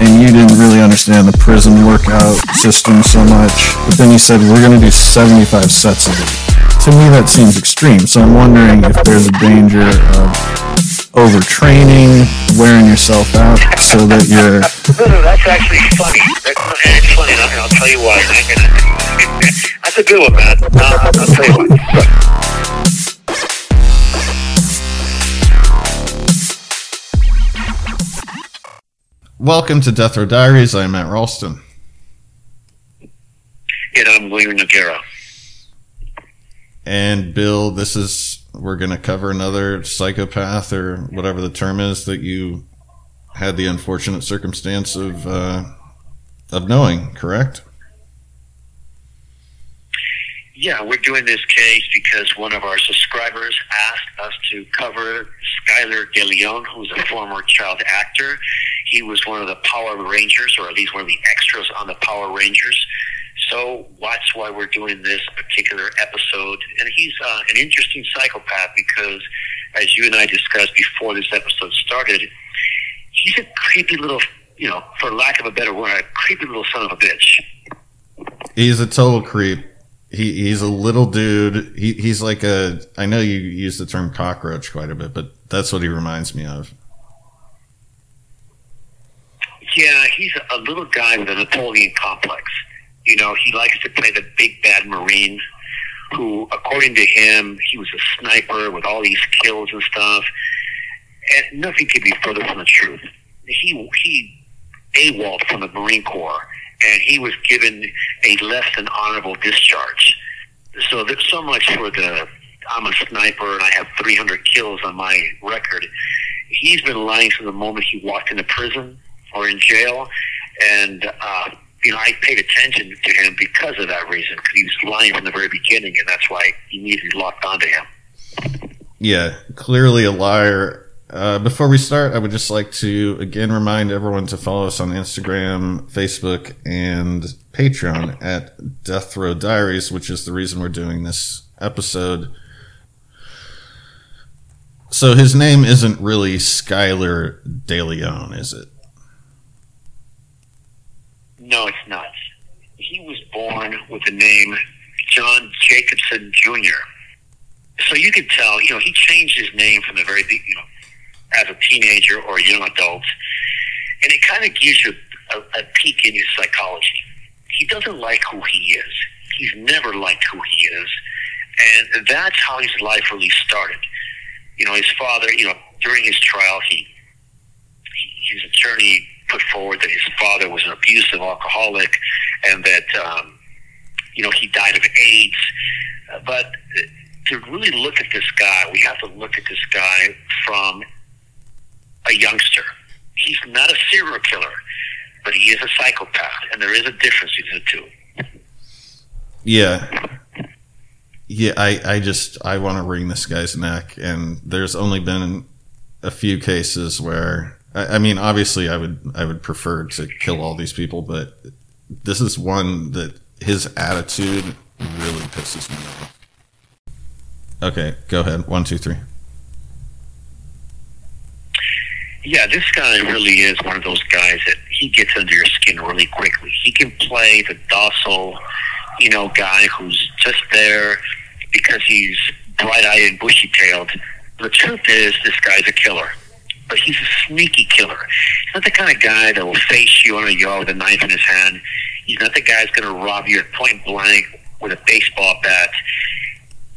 and you didn't really understand the prison workout system so much but then you said we're going to do 75 sets of it to me that seems extreme so i'm wondering if there's a danger of overtraining wearing yourself out so that you're that's actually funny. That's, and funny, I'll, I'll tell you why. That's a good one, man. I'll tell you why. Welcome to death row diaries. I'm matt ralston. And I'm William Noguera. and bill this is we're going to cover another psychopath or whatever the term is that you had the unfortunate circumstance of uh, of knowing correct Yeah, we're doing this case because one of our subscribers asked us to cover Skylar De Leon, who's a former child actor. He was one of the Power Rangers, or at least one of the extras on the Power Rangers. So that's why we're doing this particular episode. And he's uh, an interesting psychopath because, as you and I discussed before this episode started, he's a creepy little, you know, for lack of a better word, a creepy little son of a bitch. He's a total creep. He he's a little dude. He he's like a. I know you use the term cockroach quite a bit, but that's what he reminds me of. Yeah, he's a little guy with a Napoleon complex. You know, he likes to play the big bad Marine who, according to him, he was a sniper with all these kills and stuff. And nothing could be further from the truth. He he AWOL from the Marine Corps, and he was given a less than honorable discharge. So there's so much for the I'm a sniper and I have 300 kills on my record. He's been lying from the moment he walked into prison or in jail, and uh, you know I paid attention to him because of that reason because he was lying from the very beginning, and that's why I immediately locked onto him. Yeah, clearly a liar. Uh, before we start, I would just like to again remind everyone to follow us on Instagram, Facebook, and Patreon at Death Row Diaries, which is the reason we're doing this episode. So his name isn't really Skylar De Leon, is it? No, it's not. He was born with the name John Jacobson Jr. So you could tell, you know, he changed his name from the very, you know, as a teenager or a young adult, and it kind of gives you a, a peek in his psychology. He doesn't like who he is. He's never liked who he is, and that's how his life really started. You know, his father, you know, during his trial, he, he his attorney put forward that his father was an abusive alcoholic, and that um, you know he died of AIDS. But to really look at this guy, we have to look at this guy from a youngster. He's not a serial killer, but he is a psychopath, and there is a difference between the two. Yeah. Yeah, I, I just I want to wring this guy's neck and there's only been a few cases where I, I mean obviously I would I would prefer to kill all these people, but this is one that his attitude really pisses me off. Okay, go ahead. One, two, three. Yeah, this guy really is one of those guys that he gets under your skin really quickly. He can play the docile, you know, guy who's just there because he's bright-eyed and bushy-tailed. The truth is, this guy's a killer, but he's a sneaky killer. He's not the kind of guy that will face you on a yard with a knife in his hand. He's not the guy that's going to rob you at point blank with a baseball bat.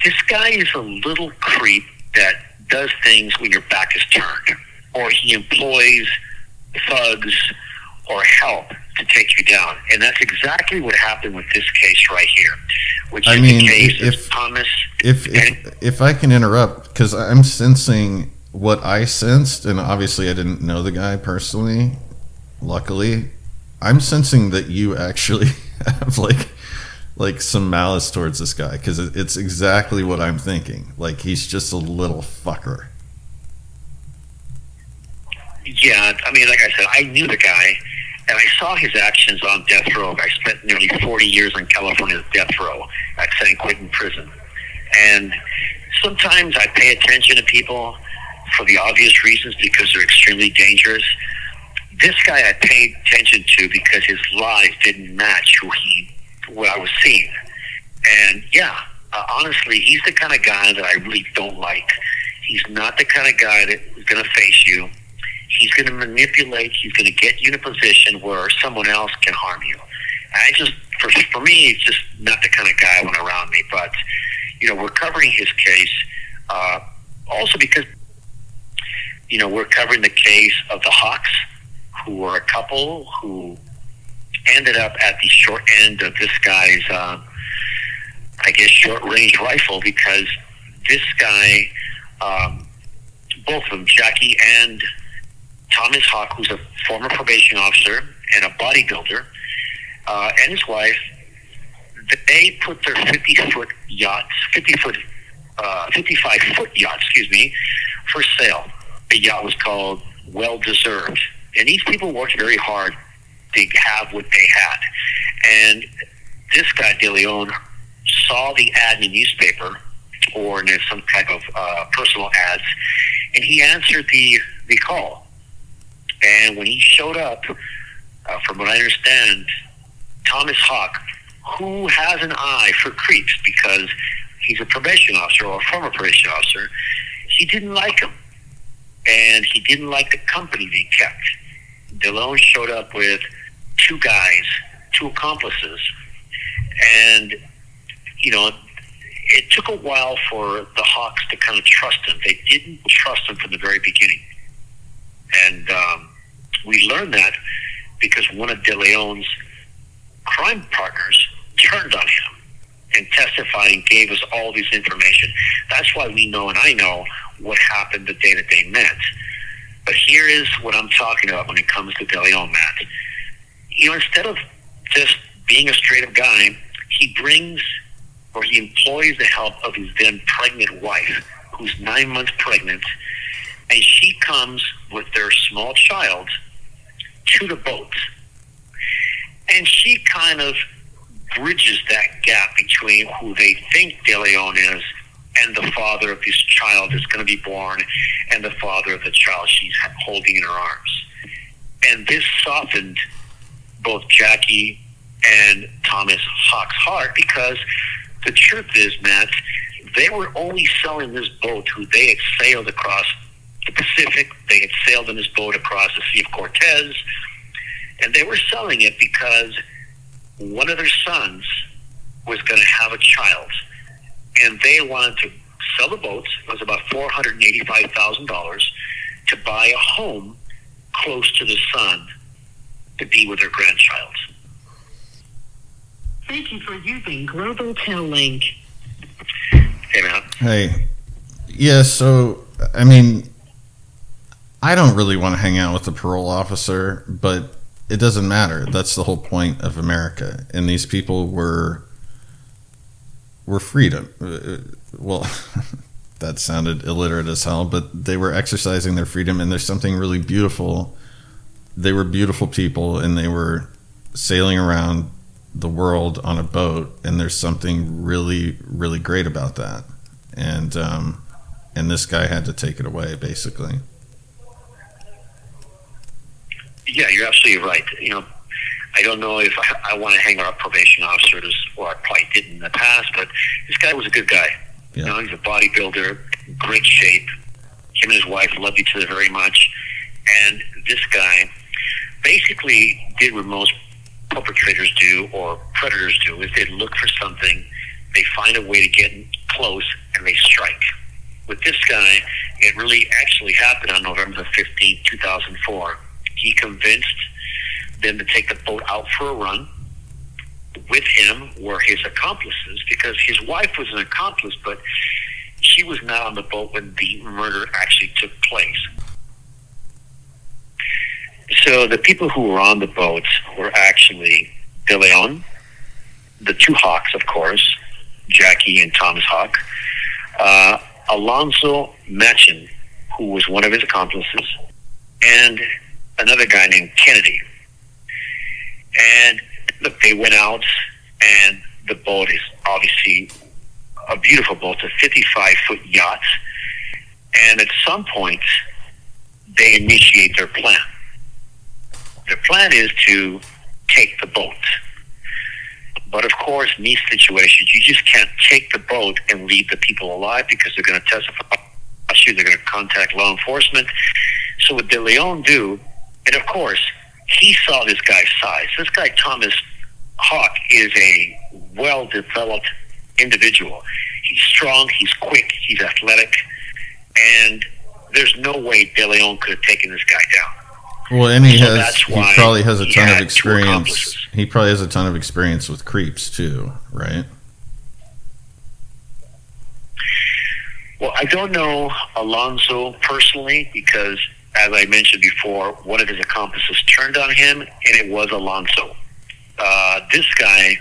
This guy is a little creep that does things when your back is turned, or he employs thugs or help to take you down. And that's exactly what happened with this case right here, which I is mean, the case if- of Thomas. If if, if I can interrupt, because I'm sensing what I sensed, and obviously I didn't know the guy personally. Luckily, I'm sensing that you actually have like like some malice towards this guy because it's exactly what I'm thinking. Like he's just a little fucker. Yeah, I mean, like I said, I knew the guy, and I saw his actions on death row. I spent nearly 40 years on California's death row at San Quentin Prison. And sometimes I pay attention to people for the obvious reasons because they're extremely dangerous. This guy I paid attention to because his lies didn't match who he, what I was seeing. And yeah, uh, honestly, he's the kind of guy that I really don't like. He's not the kind of guy that is going to face you. He's going to manipulate. He's going to get you in a position where someone else can harm you. I just, for, for me, it's just not the kind of guy I want around me. But, you know, we're covering his case uh, also because, you know, we're covering the case of the Hawks, who were a couple who ended up at the short end of this guy's, uh, I guess, short range rifle because this guy, um, both of them, Jackie and Thomas Hawk, who's a former probation officer and a bodybuilder, uh, and his wife, they put their 50 foot yachts, 50 foot, uh, 55 foot yacht, excuse me, for sale. The yacht was called Well Deserved. And these people worked very hard to have what they had. And this guy, De Leon, saw the ad in the newspaper or in some type of uh, personal ads, and he answered the, the call. And when he showed up, uh, from what I understand, Thomas Hawk, who has an eye for creeps because he's a probation officer or a former probation officer, he didn't like him. And he didn't like the company they kept. De Leon showed up with two guys, two accomplices. And, you know, it took a while for the Hawks to kind of trust him. They didn't trust him from the very beginning. And um, we learned that because one of De Leon's crime partners turned on him and testified and gave us all this information. That's why we know and I know what happened the day that they met. But here is what I'm talking about when it comes to De Leon, Matt. You know, instead of just being a straight up guy, he brings or he employs the help of his then pregnant wife, who's nine months pregnant, and she comes with their small child to the boat. And she kind of bridges that gap between who they think De Leon is and the father of this child that's going to be born and the father of the child she's holding in her arms. And this softened both Jackie and Thomas Hawk's heart because the truth is, Matt, they were only selling this boat who they had sailed across the Pacific. They had sailed in this boat across the Sea of Cortez. And they were selling it because one of their sons was going to have a child. And they wanted to sell the boat. It was about $485,000 to buy a home close to the son to be with their grandchild. Thank you for using Global Tel Link. Hey, man. Hey, yeah. So I mean, I don't really want to hang out with the parole officer, but it doesn't matter. That's the whole point of America, and these people were were freedom. Uh, Well, that sounded illiterate as hell, but they were exercising their freedom, and there's something really beautiful. They were beautiful people, and they were sailing around the world on a boat, and there's something really, really great about that. And um, and this guy had to take it away, basically. Yeah, you're absolutely right. You know, I don't know if I, I want to hang our probation officers, or I probably did in the past, but this guy was a good guy. Yeah. You know, he's a bodybuilder, great shape. Him and his wife loved each other very much. And this guy basically did what most perpetrators do or predators do is they look for something, they find a way to get close, and they strike. With this guy, it really actually happened on November the 15th, 2004. He convinced them to take the boat out for a run. With him were his accomplices because his wife was an accomplice, but she was not on the boat when the murder actually took place. So the people who were on the boat were actually De Leon, the two Hawks, of course, Jackie and Thomas Hawk, uh, Alonso Machain, who was one of his accomplices, and another guy named Kennedy. And look, they went out, and the boat is obviously a beautiful boat, a 55 foot yacht. And at some point, they initiate their plan. Their plan is to take the boat. But of course, in these situations, you just can't take the boat and leave the people alive because they're going to testify. They're going to contact law enforcement. So what De Leon do, and of course, he saw this guy's size. This guy, Thomas Hawk, is a well-developed individual. He's strong, he's quick, he's athletic, and there's no way De Leon could have taken this guy down. Well, and he So has he probably has a ton of experience. He probably has a ton of experience with creeps too, right? Well, I don't know Alonso personally because, as I mentioned before, one of his accomplices turned on him, and it was Alonso. Uh, this guy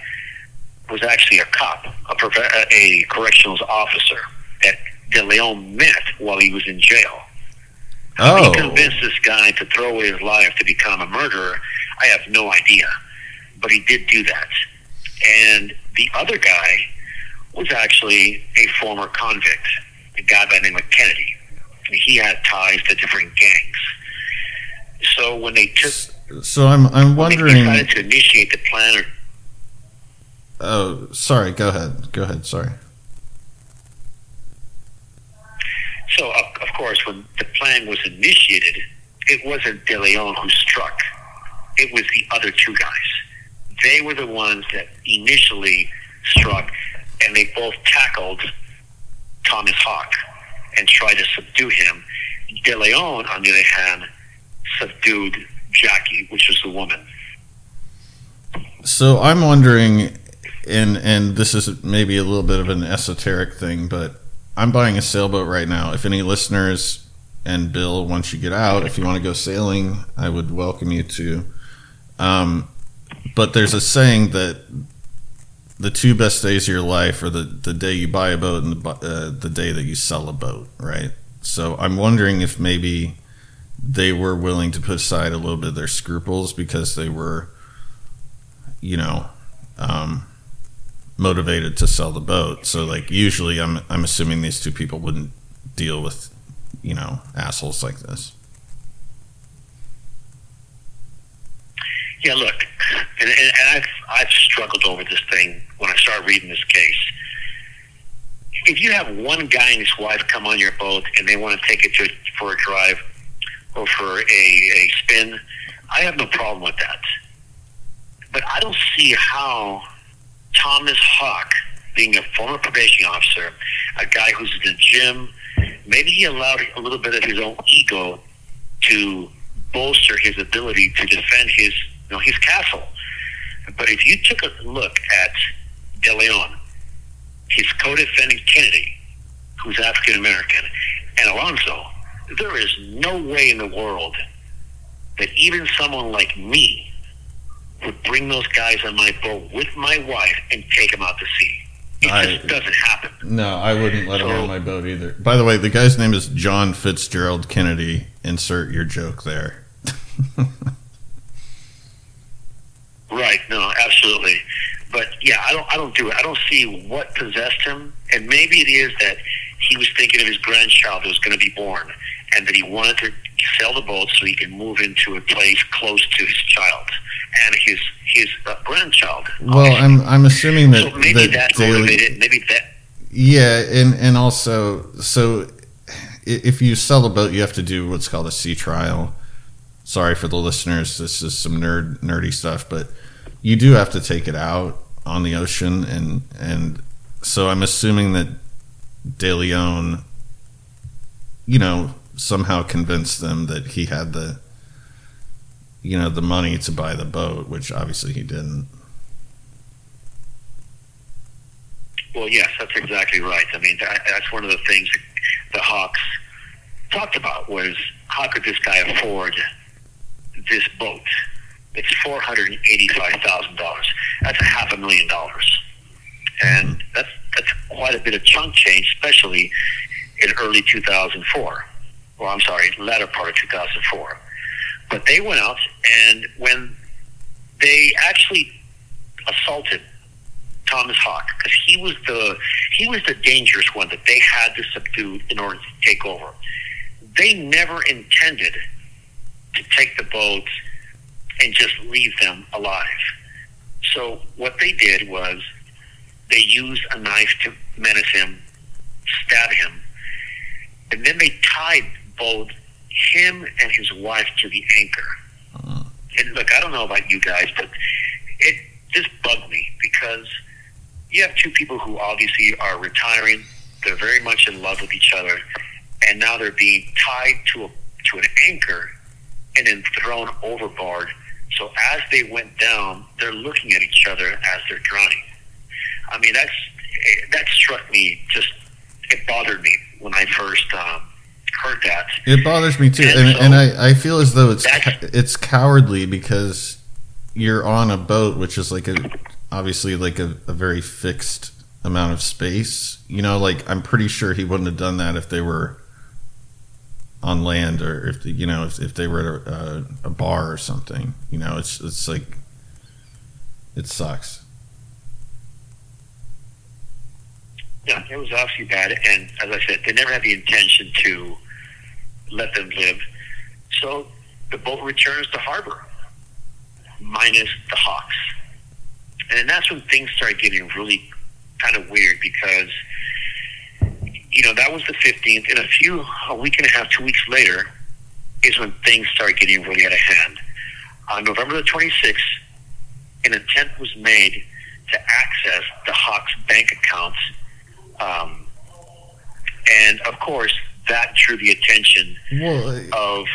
was actually a cop, a, prof- a correctional officer that De Leon met while he was in jail. How Oh, he convinced this guy to throw away his life to become a murderer, I have no idea. But he did do that. And the other guy was actually a former convict, a guy by the name of Kennedy. He had ties to different gangs. So when they took, so I'm I'm they wondering. decided to initiate the plan, Oh, sorry. Go ahead. Go ahead. Sorry. So, of, of course, when the plan was initiated, it wasn't De Leon who struck. It was the other two guys. They were the ones that initially struck, and they both tackled Thomas Hawk and tried to subdue him. De Leon, on the other hand, subdued Jackie, which was the woman. So I'm wondering, and and this is maybe a little bit of an esoteric thing, but I'm buying a sailboat right now. If any listeners and Bill, once you get out, if you want to go sailing, I would welcome you to. Um, but there's a saying that the two best days of your life are the, the day you buy a boat and the, uh, the day that you sell a boat, right? So I'm wondering if maybe they were willing to put aside a little bit of their scruples because they were, you know, um, motivated to sell the boat. So like usually, I'm I'm assuming these two people wouldn't deal with, you know, assholes like this. Yeah, look, and, and, and I've I've struggled over this thing when I started reading this case. If you have one guy and his wife come on your boat and they want to take it to, for a drive or for a, a spin, I have no problem with that. But I don't see how Thomas Hawk, being a former probation officer, a guy who's in the gym, maybe he allowed a little bit of his own ego to bolster his ability to defend his you know his castle. But if you took a look at De Leon, his co-defendant Kennedy, who's African American, and Alonso, there is no way in the world that even someone like me would bring those guys on my boat with my wife and take them out to sea. It I- just doesn't happen. No, I wouldn't let him So- on my boat either. By the way, the guy's name is John Fitzgerald Kennedy. Insert your joke there. Right. No, absolutely. But yeah, I don't. I don't do it. I don't see what possessed him, and maybe it is that he was thinking of his grandchild that was going to be born, and that he wanted to sell the boat so he can move into a place close to his child and his his uh, grandchild. Well, I'm I'm assuming that so maybe that that Daly- motivated. Maybe that. Yeah, and and also so if you sell a boat, you have to do what's called a sea trial. Sorry for the listeners, this is some nerd nerdy stuff, but you do have to take it out on the ocean, and and so I'm assuming that De Leon, you know, somehow convinced them that he had the, you know, the money to buy the boat, which obviously he didn't. Well, yes, that's exactly right. I mean, that, that's one of the things the Hawks talked about was how could this guy afford this boat? It's four hundred and eighty-five thousand dollars. That's a half a million dollars, and that's that's quite a bit of chunk change, especially in early two thousand four. Well, I'm sorry, latter part of two thousand four. But they went out, and when they actually assaulted Thomas Hawk because he was the he was the dangerous one that they had to subdue in order to take over. They never intended to take the boats and just leave them alive. So what they did was they used a knife to menace him, stab him, and then they tied both him and his wife to the anchor. Uh-huh. And look, I don't know about you guys, but it just bugged me because you have two people who obviously are retiring. They're very much in love with each other, and now they're being tied to a to an anchor and then thrown overboard. So as they went down, they're looking at each other as they're drowning. I mean, that's that struck me. Just it bothered me when I first um, heard that. It bothers me too, And and, so- and I, I feel as though it's it's cowardly because you're on a boat, which is like a obviously like a, a very fixed amount of space. You know, like I'm pretty sure he wouldn't have done that if they were on land or if the, you know if, if they were at a, a bar or something. You know, it's it's like it sucks. Yeah, it was obviously bad, and as I said, they never had the intention to let them live. So the boat returns to harbor, minus the hawks, and that's when things start getting really kind of weird because you know that was the 15th, and a few a week and a half, two weeks later, is when things started getting really out of hand. On November the 26th, an attempt was made to access the Hawks bank accounts um, and of course, that drew the attention Well, of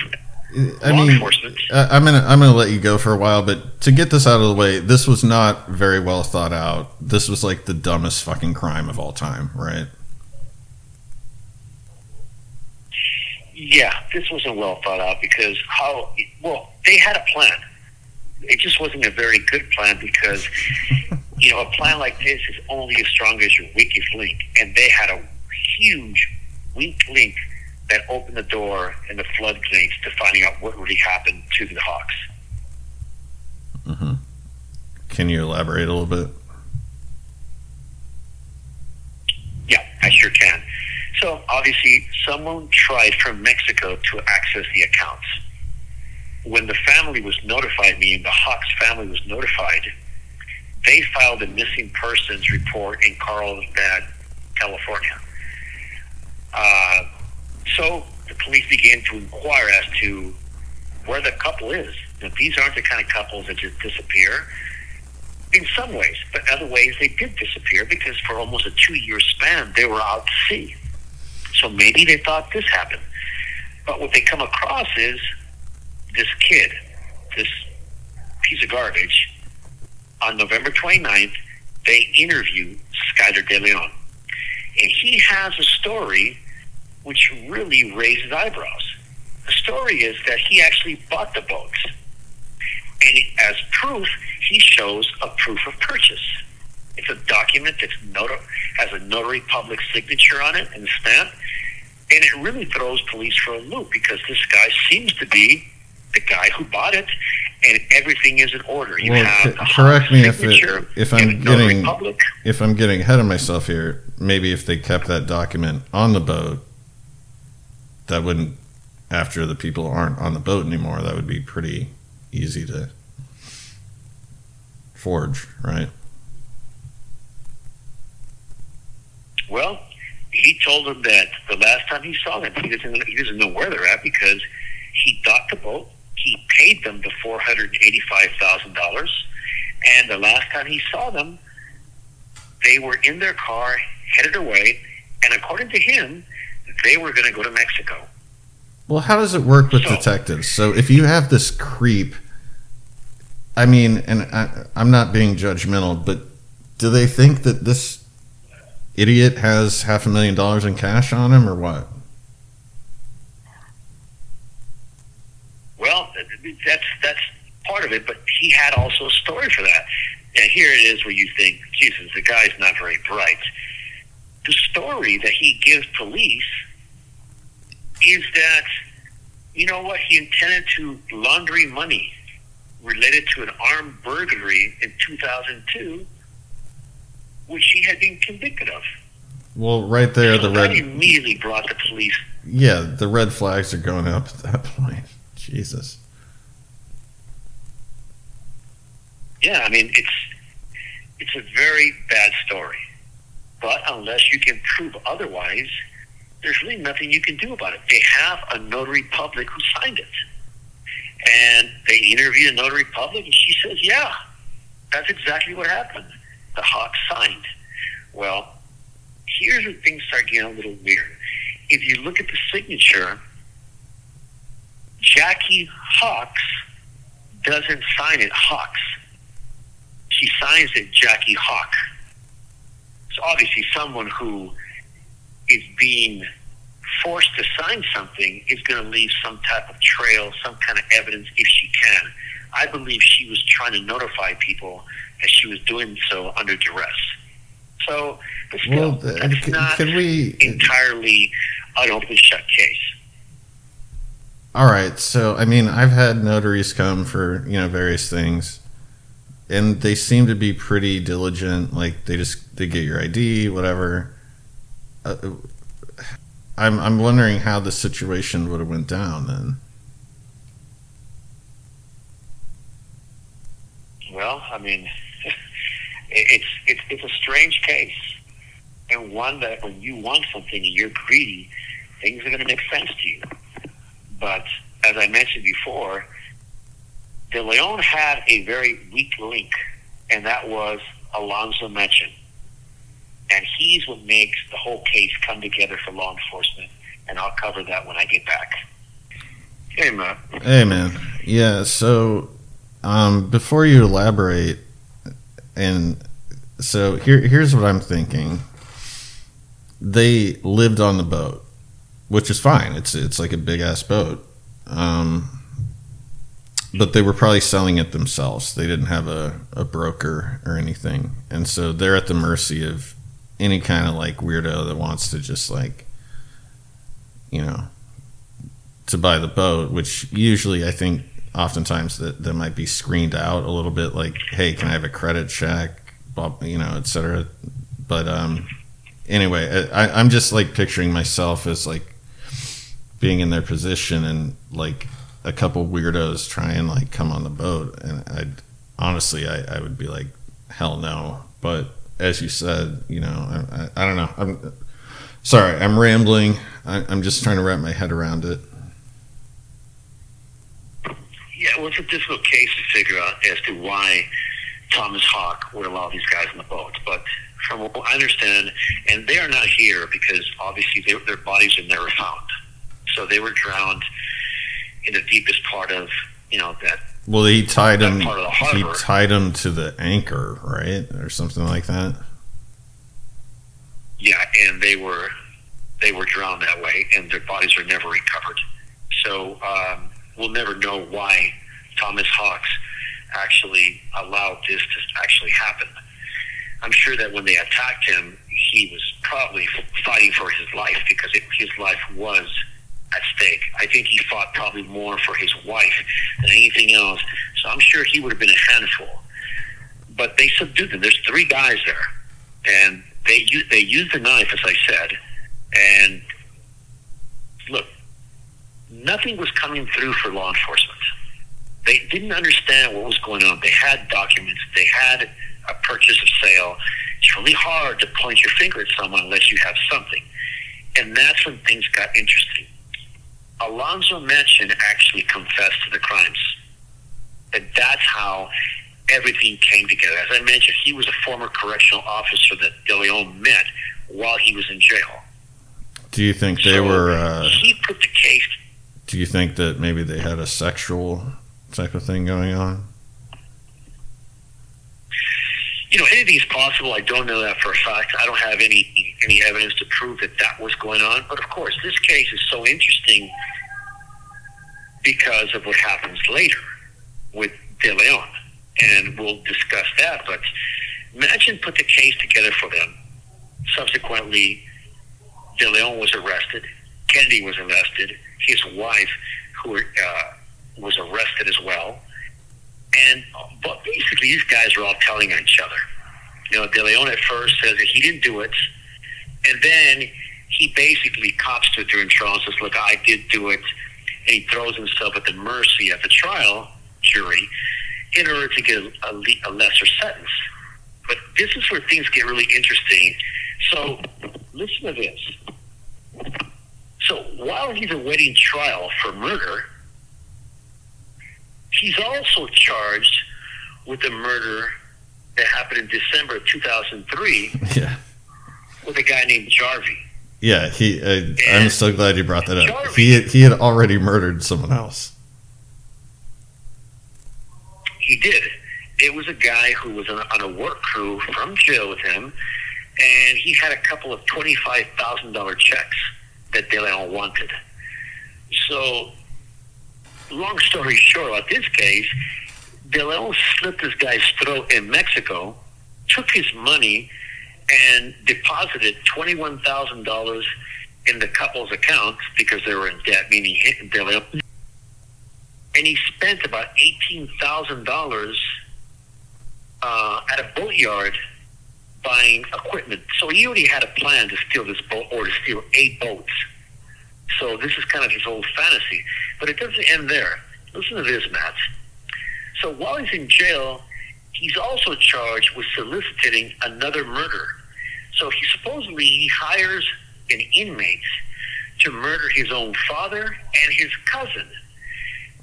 I law mean, enforcement. I- I'm gonna I'm gonna let you go for a while, but to get this out of the way, this was not very well thought out. This was like the dumbest fucking crime of all time, right? Yeah, this wasn't well thought out because how well they had a plan. It just wasn't a very good plan because you know a plan like this is only as strong as your weakest link, and they had a huge weak link that opened the door and the floodgates to finding out what really happened to the Hawks. hmm Can you elaborate a little bit? Yeah, I sure can. So obviously, someone tried from Mexico to access the accounts. When the family was notified, meaning the Hawks family was notified, they filed a missing persons report in Carlsbad, California. Uh, so the police began to inquire as to where the couple is. Now, these aren't the kind of couples that just disappear in some ways, but other ways they did disappear because for almost a two-year span they were out to sea. So maybe they thought this happened. But what they come across is this kid, this piece of garbage. On November 29th, they interview Skylar De Leon. And he has a story which really raises eyebrows. The story is that he actually bought the boats. And as proof, he shows a proof of purchase. It's a document that's notary, has a notary public signature on it and stamp. And it really throws police for a loop because this guy seems to be the guy who bought it. and everything is in order. You Well, have c- correct me if it, if I'm getting public. if I'm getting ahead of myself here. Maybe if they kept that document on the boat, that wouldn't. After the people aren't on the boat anymore, that would be pretty easy to forge, right? Well, he told them that the last time he saw them, he doesn't he doesn't know where they're at because he docked the boat. He paid them the four hundred eighty-five thousand dollars, and the last time he saw them, they were in their car headed away, and according to him, they were going to go to Mexico. Well, how does it work with So- detectives? So if you have this creep, I mean, and I, I'm not being judgmental, but do they think that this idiot has half a million dollars in cash on him, or what? Well, that's that's part of it, but he had also a story for that. And here it is where you think, Jesus, the guy's not very bright. The story that he gives police is that, you know what, he intended to laundry money related to an armed burglary in 2002, which she had been convicted of. Well, right there, so the that red, immediately brought the police yeah, the red flags are going up at that point. Jesus. Yeah, I mean it's it's a very bad story. But unless you can prove otherwise, there's really nothing you can do about it. They have a notary public who signed it. And they interviewed a notary public and she says, Yeah, that's exactly what happened. The Hawk signed. Well, here's where things start getting a little weird. If you look at the signature, Jackie Hawks doesn't sign it Hawks she signs it Jackie Hawk. So obviously, someone who is being forced to sign something is going to leave some type of trail, some kind of evidence if she can. I believe she was trying to notify people that she was doing so under duress. So, but still, Well, uh, that's can- not can we- entirely an open shut case. All right, so I mean, I've had notaries come for you know various things, and they seem to be pretty diligent. Like they just they get your ID, whatever. Uh, I'm I'm wondering how the situation would have went down then. Well, I mean, it's it's it's a strange case, and one that when you want something and you're greedy, things are going to make sense to you. But as I mentioned before, De Leon had a very weak link, and that was Alonso Machain. And he's what makes the whole case come together for law enforcement, and I'll cover that when I get back. Hey, Matt. Hey man, yeah. So um, before you elaborate, and so here here's what I'm thinking. They lived on the boat, which is fine. It's it's like a big ass boat. Um, but they were probably selling it themselves. They didn't have a, a broker or anything. And so they're at the mercy of any kind of like weirdo that wants to just like, you know, to buy the boat, which usually I think oftentimes that, that might be screened out a little bit like, hey, can I have a credit check? You know, et cetera. But um, anyway, I, I'm just like picturing myself as like being in their position and like a couple weirdos try and like come on the boat. And i honestly I, I would be like hell no. But as you said you know i, I, I don't know. I'm sorry i'm rambling. I, i'm just trying to wrap my head around it Yeah, well, it's a difficult case to figure out as to why Thomas Hawk would allow these guys on the boat. But from what I understand, and they are not here because obviously they, their bodies are never found. So they were drowned in the deepest part of, you know, that. well he tied him part of the he tied him to the anchor right or something like that Yeah, and they were they were drowned that way, and their bodies are never recovered. So um, we'll never know why Thomas Hawks actually allowed this to actually happen. I'm sure that when they attacked him, he was probably fighting for his life because it, his life was at stake. I think he fought probably more for his wife than anything else, So I'm sure he would have been a handful. But they subdued them. There's three guys there, and they they used the knife, as I said, and look, nothing was coming through for law enforcement. They didn't understand what was going on. They had documents. They had a purchase of sale. It's really hard to point your finger at someone unless you have something. And that's when things got interesting. Alonso Machain actually confessed to the crimes. And that's how everything came together. As I mentioned, he was a former correctional officer that De Leon met while he was in jail. Do you think they So were? Uh, he put the case do you think that maybe they had a sexual type of thing going on? you know, anything's possible. I don't know that for a fact. I don't have any any evidence to prove that that was going on. But of course, this case is so interesting because of what happens later with De Leon, and we'll discuss that. But Machain put the case together for them. Subsequently, De Leon was arrested. Kennedy was arrested. His wife, who uh, was arrested as well. And but basically, these guys are all telling on each other. You know, De Leon at first says that he didn't do it, and then he basically cops to it during trial and says, "Look, I did do it," and he throws himself at the mercy of the trial jury in order to get a, le- a lesser sentence. But this is where things get really interesting. So, listen to this. So, while he's awaiting trial for murder, he's also charged with the murder that happened in December of 2003 Yeah. with a guy named Jarvi. Yeah, he. Uh, I'm so glad you brought that up. Jarvi. He he had already murdered someone else. He did. It was a guy who was on a, on a work crew from jail with him, and he had a couple of twenty-five thousand dollar checks that Leon wanted. So, long story short, about this case, De Leon slit this guy's throat in Mexico, took his money, and deposited twenty-one thousand dollars in the couple's accounts because they were in debt, meaning De Leon and he spent about eighteen thousand dollars uh, at a boatyard buying equipment. So he already had a plan to steal this boat or to steal eight boats. So this is kind of his old fantasy, but it doesn't end there. Listen to this, Matt. So while he's in jail, he's also charged with soliciting another murder. So he supposedly he hires an inmate to murder his own father and his cousin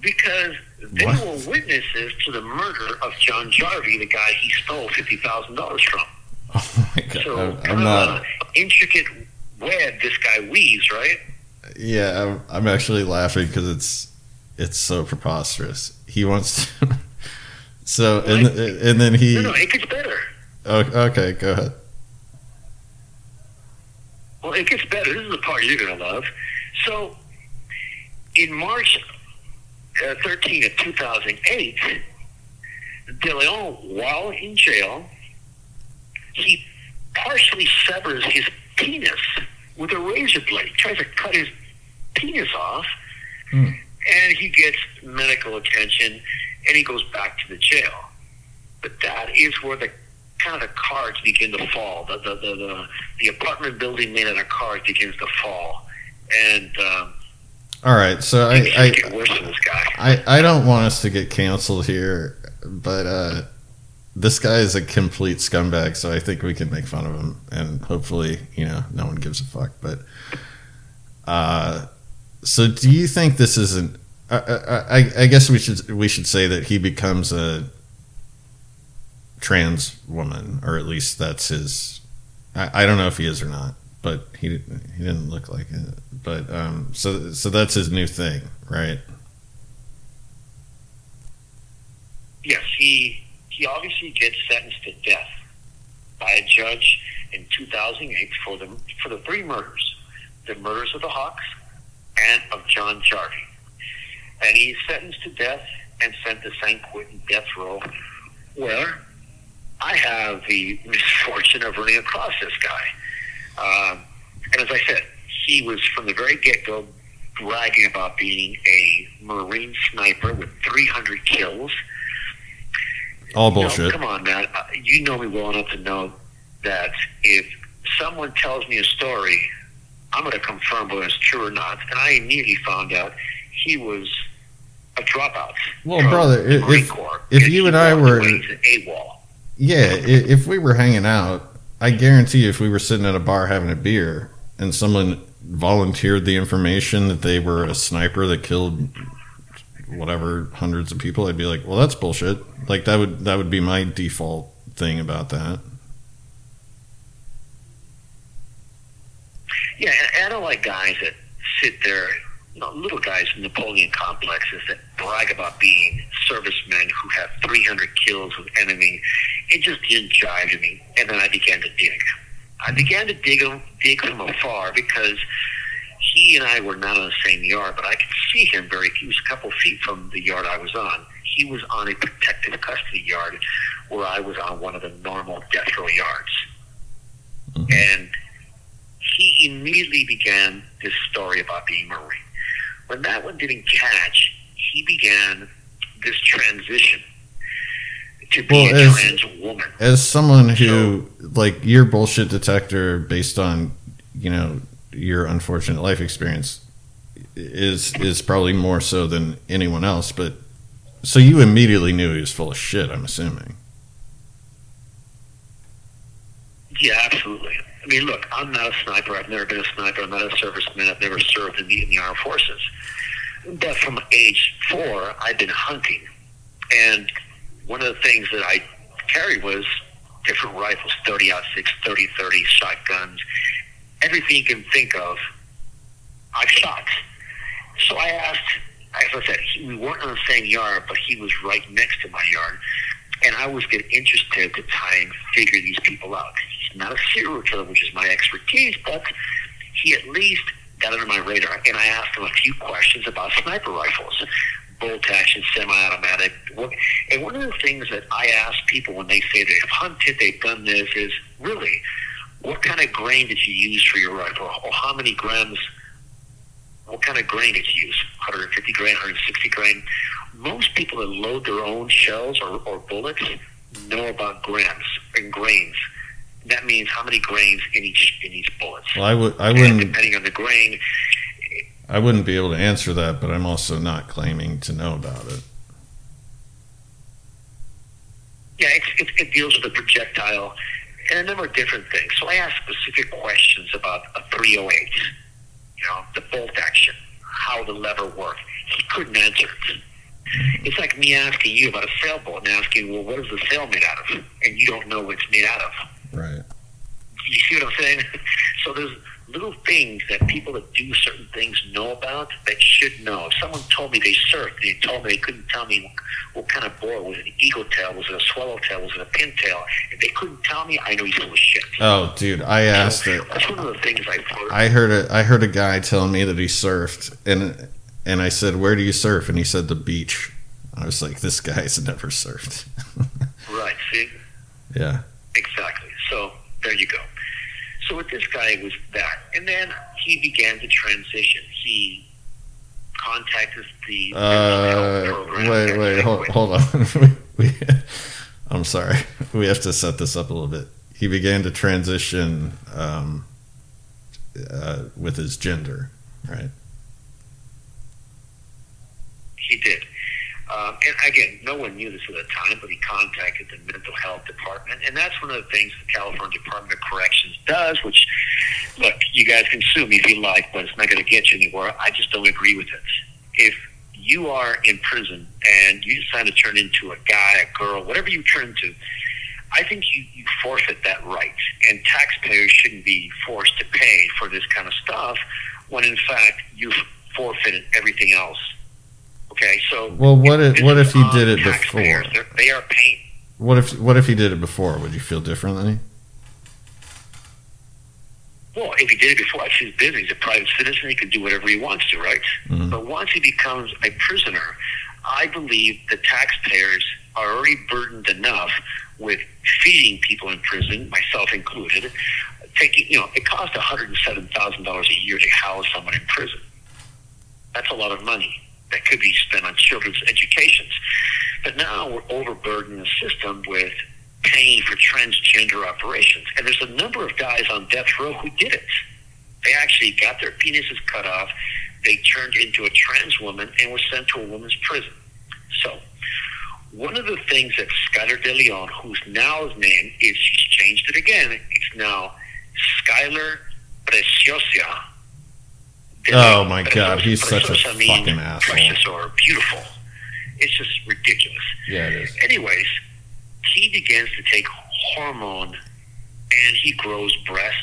because they What? were witnesses to the murder of John Jarvi, the guy he stole fifty thousand dollars from. Oh my god, So I'm, I'm not. an intricate web this guy weaves, right? Yeah, I'm, I'm actually laughing because it's it's so preposterous. He wants to. so and and then he. No, no, it gets better. Oh, okay, go ahead. Well, it gets better. This is the part you're to love. So, in March uh, 13 of 2008, De Leon, while in jail, he partially severs his penis with a razor blade. He tries to cut his penis off, and he gets medical attention, and he goes back to the jail. But that is where the kind of the cards begin to fall. The the the, the, the apartment building made out of cards begins to fall, and um, All right, so I I, get worse for this guy. I I don't want us to get canceled here, but uh, this guy is a complete scumbag. So I think we can make fun of him, and hopefully, you know, no one gives a fuck. But uh, so do you think this isn't? I, I, I- I guess we should we should say that he becomes a trans woman, or at least that's his. I, I don't know if he is or not, but he didn't- he didn't look like it. But um, so so that's his new thing, right? Yes, he he obviously gets sentenced to death by a judge in 2008 for the for the three murders, the murders of the Hawks and of John Jarvi, and he's sentenced to death and sent to San Quentin death row, where I have the misfortune of running across this guy. Um, and as I said, he was from the very get go bragging about being a Marine sniper with 300 kills All bullshit. come on, man. Uh, You know me well enough to know that if someone tells me a story, I'm going to confirm whether it's true or not. And I immediately found out he was a dropout. Well, brother, the if- if you and I were- AWOL. Yeah, if we were hanging out, I guarantee you if we were sitting at a bar having a beer and someone volunteered the information that they were a sniper that killed whatever hundreds of people, I'd be like, "Well, that's bullshit." Like that would that would be my default thing about that. Yeah, I don't like guys that sit there, you know, little guys Napoleon complexes that brag about being servicemen who have 300 kills with enemy. It just didn't jive to me. And then I began to dig. I began to dig him, dig from afar because he and I were not on the same yard, but I could see him very. He was a couple feet from the yard I was on. He was on a protective custody yard, where I was on one of the normal death row yards. Mm-hmm. And he immediately began this story about being Marine. When that one didn't catch, he began this transition to be Well, a as- trans woman. As someone who like your bullshit detector based on, you know, your unfortunate life experience is is probably more so than anyone else, but so you immediately knew he was full of shit, I'm assuming. Yeah, absolutely. I mean, look, I'm not a sniper. I've never been a sniper. I'm not a serviceman. I've never served in the, in the armed forces. But from age four, I've been hunting. And one of the things that I carried was different rifles 30 out 6, 30 30, shotguns, everything you can think of. I've shot. So I asked, as I said, he, we weren't on the same yard, but he was right next to my yard. And I was getting interested to try and figure these people out. He's not a serial killer, which is my expertise, but he at least got under my radar. And I asked him a few questions about sniper rifles, bolt action, semi-automatic. And one of the things that I ask people when they say they've hunted, they've done this, is really, what kind of grain did you use for your rifle, or how many grams? What kind of grain did you use? 150 grain, 160 grain. Most people that load their own shells or, or bullets know about grams and grains. That means how many grains in each in each bullet. Well, I would I wouldn't depending on the grain, I wouldn't be able to answer that, but I'm also not claiming to know about it. Yeah, it's, it, it deals with the projectile and a number of different things. So I asked specific questions about a 308, you know, the bolt action, how the lever worked. He couldn't answer it. It's like me asking you about a sailboat and asking, well, what is the sail made out of? And you don't know what it's made out of. Right. You see what I'm saying? So there's little things that people that do certain things know about that should know. If someone told me they surfed and they told me they couldn't tell me what kind of board was it an eagle tail, was it a swallowtail, was it a pintail, if they couldn't tell me, I know he's full of shit. Oh, dude, I asked So it. That's one of the things I've heard. I heard a I heard a guy telling me that he surfed, and and I said, "Where do you surf?" And he said, "The beach." I was like, "This guy's never surfed." right, see? yeah. Exactly. So there you go. So with this guy, it was that. And then he began to transition. He contacted the Uh, wait, wait, hold, hold on. we, I'm sorry. We have to set this up a little bit. He began to transition um, uh, with his gender, right? He did. And again, no one knew this at the time, but he contacted the mental health department, and that's one of the things the California Department of Corrections does. Which, look, you guys can sue me if you like, but it's not going to get you anywhere. I just don't agree with it. If you are in prison and you decide to turn into a guy, a girl, whatever you turn into, I think you, you forfeit that right, and taxpayers shouldn't be forced to pay for this kind of stuff when, in fact, you've forfeited everything else. Okay, so Well, what if- what if he did it before? They paying. What if what if he did it before? Would you feel differently? Well, if he did it before, it's his business. He's a private citizen. He can do whatever he wants to, right? Mhm. But once he becomes a prisoner, I believe the taxpayers are already burdened enough with feeding people in prison, myself included. Taking, you know, it costs one hundred and seven thousand dollars a year to house someone in prison. That's a lot of money that could be spent on children's educations. But now we're overburdening the system with paying for transgender operations. And there's a number of guys on death row who did it. They actually got their penises cut off, they turned into a trans woman, and were sent to a women's prison. So, one of the things that Skylar De Leon, whose now his name is, she's changed it again, it's now Skylar Preciosa. Oh my God, he's such a fucking asshole. Or beautiful. It's just ridiculous. Yeah, it is. Anyways, he begins to take hormone and he grows breasts.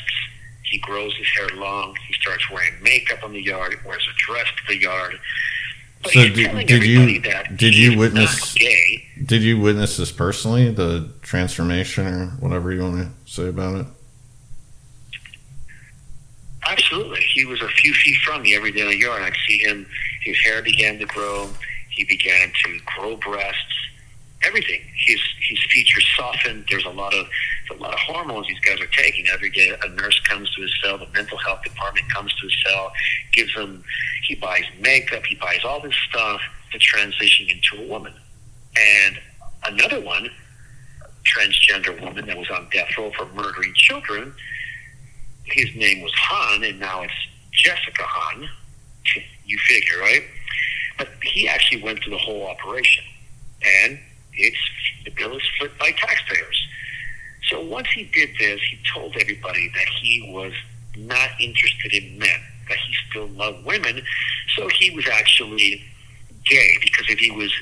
He grows his hair long. He starts wearing makeup on the yard, wears a dress to the yard. But So did- did you- did you witness- Did you witness this personally? The transformation or whatever you want to say about it? Absolutely. He was a few feet from me every day in the yard. I'd see him, his hair began to grow. He began to grow breasts. Everything. His his features softened. There's a lot of a lot of hormones these guys are taking. Every day a nurse comes to his cell, the mental health department comes to his cell, gives him he buys makeup, he buys all this stuff to transition into a woman. And another one, transgender woman that was on death row for murdering children, his name was Han, and now it's Jessica Han. You figure, right? But he actually went through the whole operation, and it's the bill is split by taxpayers. So once he did this, he told everybody that he was not interested in men, that he still loved women. So he was actually gay because if he was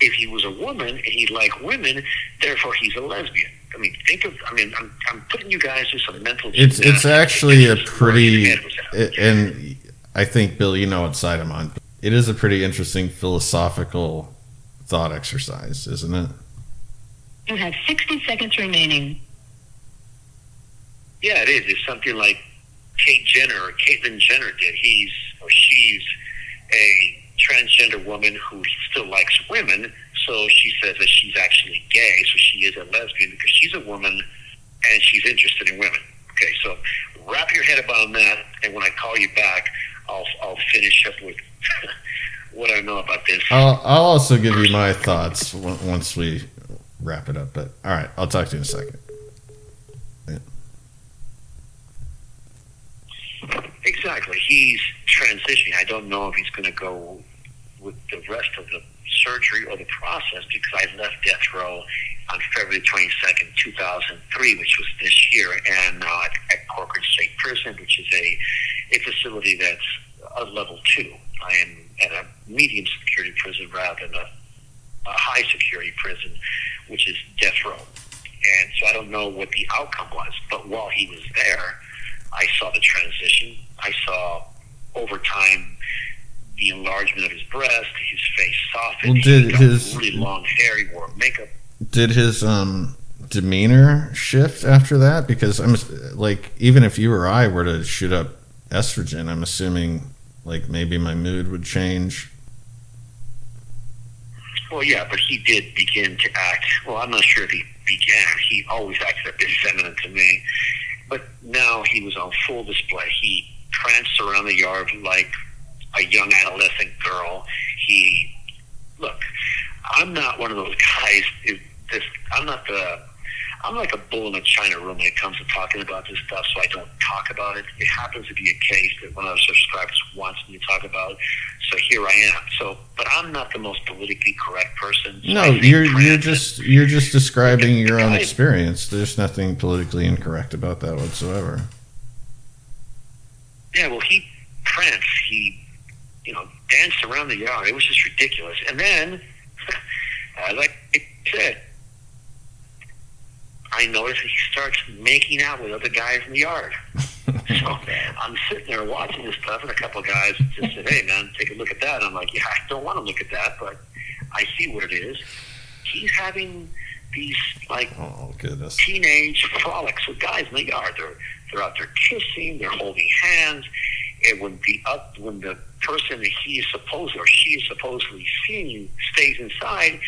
if he was a woman and he liked women, therefore he's a lesbian. I mean, think of. I mean, I'm, I'm putting you guys through some mental. It's it's actually a pretty, his head was at. and I think Bill, you know what side I'm on. It is a pretty interesting philosophical thought exercise, isn't it? You have 60 seconds remaining. Yeah, it is. It's something like Kate Jenner or Caitlyn Jenner did. He's or she's a transgender woman who still likes women, so she says that she's actually gay, so she is a lesbian because she's a woman and she's interested in women. Okay, so wrap your head about that, and when I call you back, I'll I'll finish up with what I know about this. I'll I'll also give you my thoughts on- once we wrap it up. But all right, I'll talk to you in a second. Exactly. He's transitioning. I don't know if he's going to go with the rest of the surgery or the process because I left death row on February 22nd, 2003, which was this year, and now at, at Corcoran State Prison, which is a, a facility that's a level two. I am at a medium security prison rather than a, a high security prison, which is death row. And so I don't know what the outcome was, but while he was there, I saw the transition. I saw over time the enlargement of his breast, his face softened. Well, did his- really long hair. He wore makeup. Did his um demeanor shift after that? Because I'm like, even if you or I were to shoot up estrogen, I'm assuming like maybe my mood would change. Well, yeah, but he did begin to act. Well, I'm not sure if he began. He always acted a bit feminine to me, but now he was on full display. He pranced around the yard like a young adolescent girl. He look. I'm not one of those guys. This, I'm not the. I'm like a bull in a china room when it comes to talking about this stuff, so I don't talk about it. It happens to be a case that one of the subscribers wants me to talk about, so here I am. So, but I'm not the most politically correct person. So No, you're you're just you're just describing your own guy- experience. There's nothing politically incorrect about that whatsoever. Yeah, well, he pranced. He, you know, danced around the yard. It was just ridiculous. And then, like I said, I noticed he starts making out with other guys in the yard. so I'm sitting there watching this stuff, and a couple of guys just said, "Hey, man, take a look at that." And I'm like, "Yeah, I don't want to look at that, but I see what it is." He's having these like Oh goodness. teenage frolics with guys in the yard. They're they're out there kissing, they're holding hands, and when the up when the person that he is supposed or she is supposedly seeing stays inside,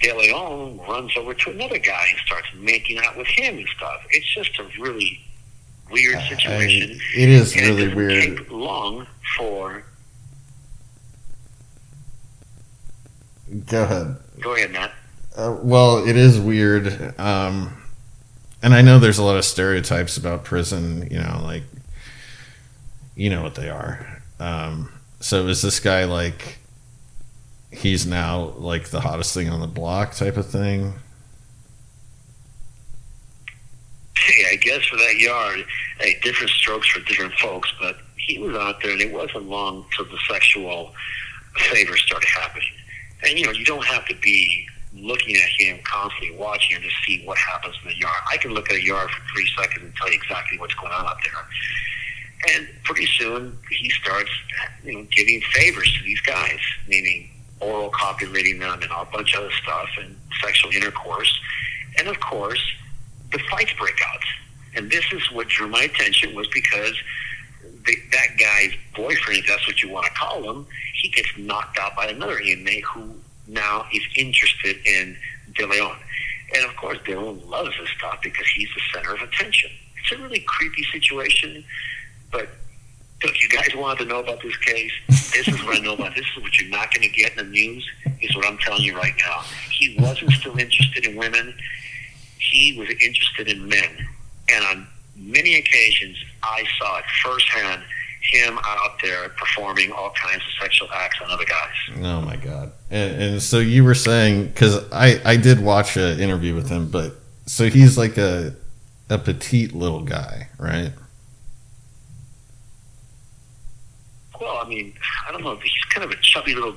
De Leon runs over to another guy and starts making out with him and stuff. It's just a really weird situation. it is and really it weird. Take long for Go ahead. Go ahead, Matt. Uh, well, it is weird. Um, and I know there's a lot of stereotypes about prison, you know, like, you know what they are. Um, so is this guy like, he's now like the hottest thing on the block type of thing? Hey, I guess for that yard, hey, different strokes for different folks, but he was out there, and it wasn't long till the sexual favors started happening. And you know, you don't have to be looking at him constantly, watching him to see what happens in the yard. I can look at a yard for three seconds and tell you exactly what's going on up there. And pretty soon, he starts, you know, giving favors to these guys, meaning oral copulating them and a bunch of other stuff, and sexual intercourse. And of course, the fights break out. And this is what drew my attention was because the, that guy's boyfriend, if that's what you want to call him, he gets knocked out by another inmate who now is interested in De Leon. And of course, De Leon loves this stuff because he's the center of attention. It's a really creepy situation, but if you guys wanted to know about this case, this is what I know about. This is what you're not going to get in the news. Is what I'm telling you right now. He wasn't still interested in women. He was interested in men, and on many occasions, I saw it firsthand. Him out there performing all kinds of sexual acts on other guys. Oh my god! And, and so you were saying because I I did watch an interview with him, but so he's like a a petite little guy, right? Well, I mean, I don't know. He's kind of a chubby little.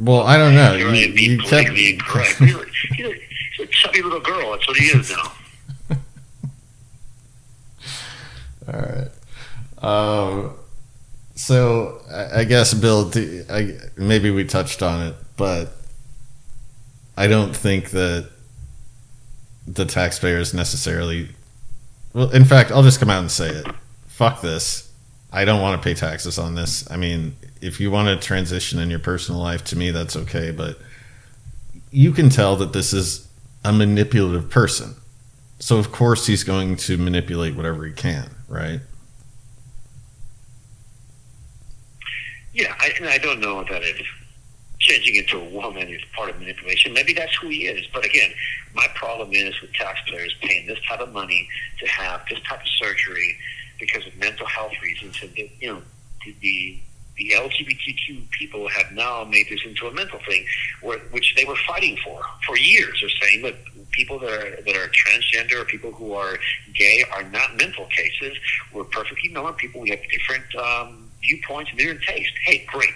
Well, I don't know. You're You, be you politically incorrect. He's a, he's, a, he's a chubby little girl. That's what he is now. All right. Um, so I, I guess Bill, do- I, maybe we touched on it, but I don't think that the taxpayers necessarily. Well, in fact, I'll just come out and say it. Fuck this. I don't want to pay taxes on this. I mean, if you want to transition in your personal life, to me, that's okay. But you can tell that this is a manipulative person. So, of course, he's going to manipulate whatever he can, right? Yeah, I, and I don't know that it changing into a woman is part of manipulation. Maybe that's who he is. But again, my problem is with taxpayers paying this type of money to have this type of surgery because of mental health reasons, and the- you know, the the, LGBTQ people have now made this into a mental thing, which they were fighting for for years. They're saying that people that are that are transgender or people who are gay are not mental cases. We're perfectly normal people. We have different um, viewpoints and different tastes. Hey, great.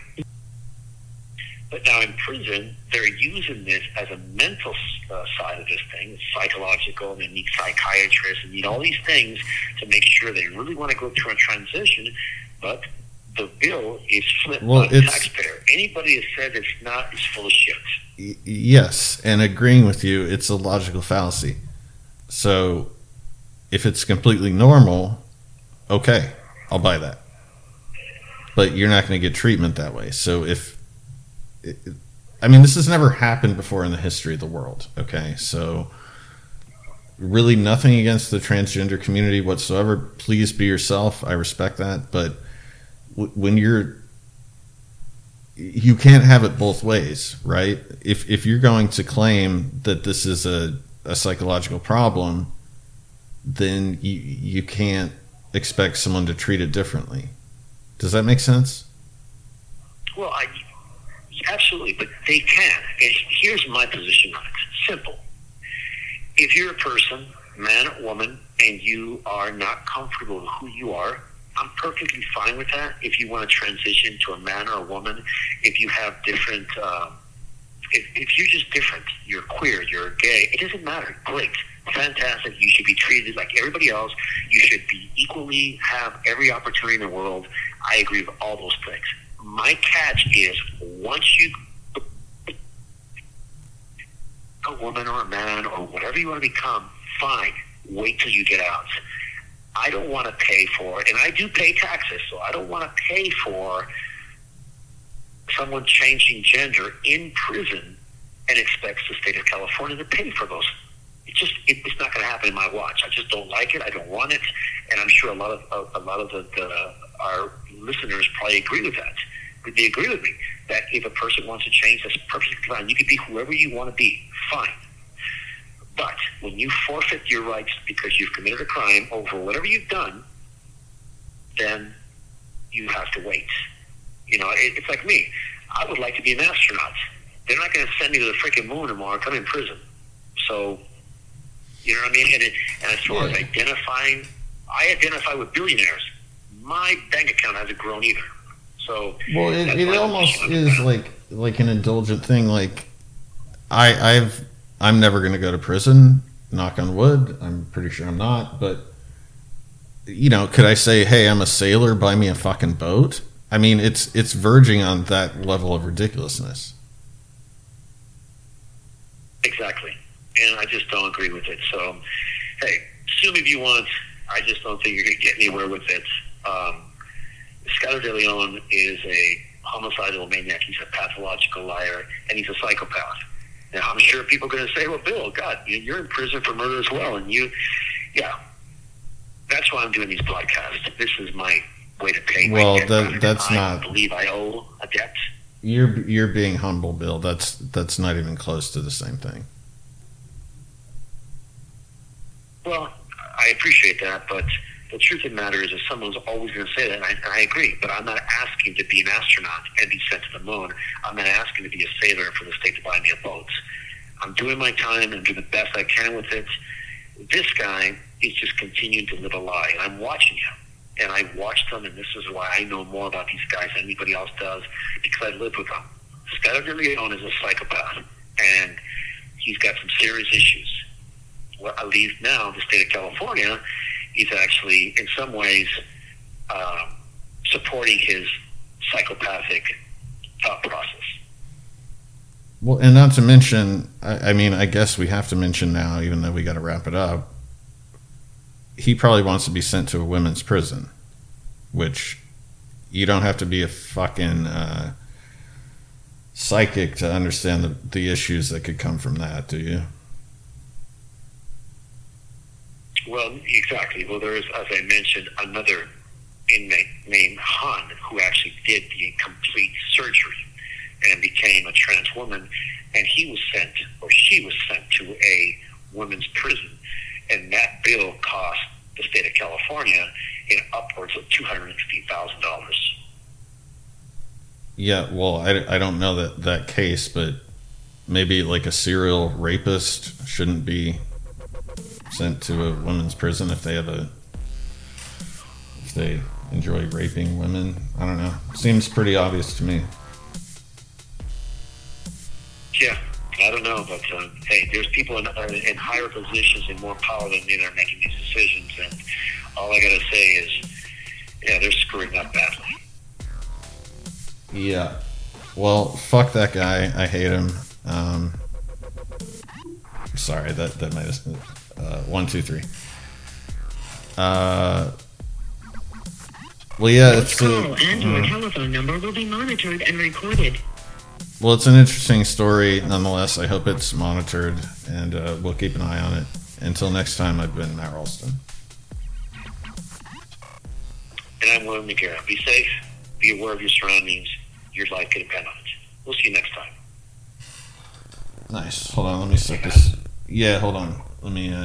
But now in prison, they're using this as a mental uh, side of this thing, it's psychological, and they need psychiatrists and need all these things to make sure they really want to go through a transition. But the bill is flipped Well, by the taxpayer. Anybody that says it's not is full of shit. Y- yes, and agreeing with you, it's a logical fallacy. So, if it's completely normal, okay, I'll buy that. But you're not going to get treatment that way. So, if I mean, this has never happened before in the history of the world. Okay, so really nothing against the transgender community whatsoever. Please be yourself. I respect that, but when you're you can't have it both ways, right? If if you're going to claim that this is a, a psychological problem, then you you can't expect someone to treat it differently. Does that make sense? Well, I absolutely, but they can. And here's my position on it. Simple. If you're a person, man or woman, and you are not comfortable with who you are, I'm perfectly fine with that. If you want to transition to a man or a woman, if you have different, uh, if, if you're just different, you're queer, you're gay, it doesn't matter. Great. Fantastic. You should be treated like everybody else. You should be equally have every opportunity in the world. I agree with all those things. My catch is once you a woman or a man or whatever you want to become, fine. Wait till you get out. I don't want to pay for it, and I do pay taxes, so I don't want to pay for someone changing gender in prison and expects the state of California to pay for those. It just it, it's not going to happen in my watch. I just don't like it. I don't want it, and I'm sure a lot of a, a lot of the, the our listeners probably agree with that. They agree with me. that if a person wants to change, that's perfectly fine. You can be whoever you want to be, fine. But when you forfeit your rights because you've committed a crime over whatever you've done, then you have to wait. You know, it, it's like me. I would like to be an astronaut. They're not going to send me to the freaking moon tomorrow. I'm in prison. So, you know what I mean? And, it, and as far as identifying, I identify with billionaires. My bank account hasn't grown either. So, Well, it, it almost is like like an indulgent thing. Like I I've I'm never going to go to prison. Knock on wood. I'm pretty sure I'm not. But you know, could I say, hey, I'm a sailor. Buy me a fucking boat? I mean, it's it's verging on that level of ridiculousness. Exactly. And I just don't agree with it. So, hey, sue me if you want. I just don't think you're going to get anywhere with it. Um, Skylar De Leon is a homicidal maniac. He's a pathological liar, and he's a psychopath. Now, I'm sure people are going to say, well, Bill, God, you- you're in prison for murder as well. And you, yeah. That's why I'm doing these podcasts. This is my way to pay Well, debt. that- that's I not- believe I owe a debt. You're you're being humble, Bill. That's that's not even close to the same thing. Well, I appreciate that, but the truth of the matter is that someone's always going to say that, and I, and I agree. But I'm not asking to be an astronaut and be sent to the moon. I'm not asking to be a sailor for the state to buy me a boat. I'm doing my time and doing the best I can with it. This guy is just continuing to live a lie, and I'm watching him. And I watched them, and this is why I know more about these guys than anybody else does, because I lived with them. Skylar De Leon is a psychopath, and he's got some serious issues well, at least now the state of California is actually, in some ways, um, supporting his psychopathic thought process. Well, and not to mention, I, I mean, I guess we have to mention now, even though we got to wrap it up. He probably wants to be sent to a women's prison, which you don't have to be a fucking uh, psychic to understand the, the issues that could come from that, do you? Well, exactly. Well, there is, as I mentioned, another inmate named Han who actually did the complete surgery and became a trans woman, and he was sent, or she was sent to a women's prison, and that bill cost the state of California in upwards of two hundred and fifty thousand dollars. Yeah, well, I, I don't know that, that case, but maybe like a serial rapist shouldn't be sent to a women's prison if they have a if they enjoy raping women. I don't know. Seems pretty obvious to me. Yeah, I don't know, but um, hey, there's people in, uh, in higher positions and more power than me that are making these decisions, and all I gotta say is, yeah, they're screwing up badly. Yeah. Well, fuck that guy. I hate him. Um, sorry, that that might have uh, one, two, three. Uh, well, yeah, it's uh, and your uh, telephone number will be monitored and recorded. well, it's an interesting story nonetheless. I hope it's monitored, and uh, we'll keep an eye on it. Until next time, I've been Matt Ralston. And I'm William McGarrett. Be safe. Be aware of your surroundings. Your life could depend on it. We'll see you next time. Nice. Hold on, let me set this. Yeah, hold on. Let me. Uh,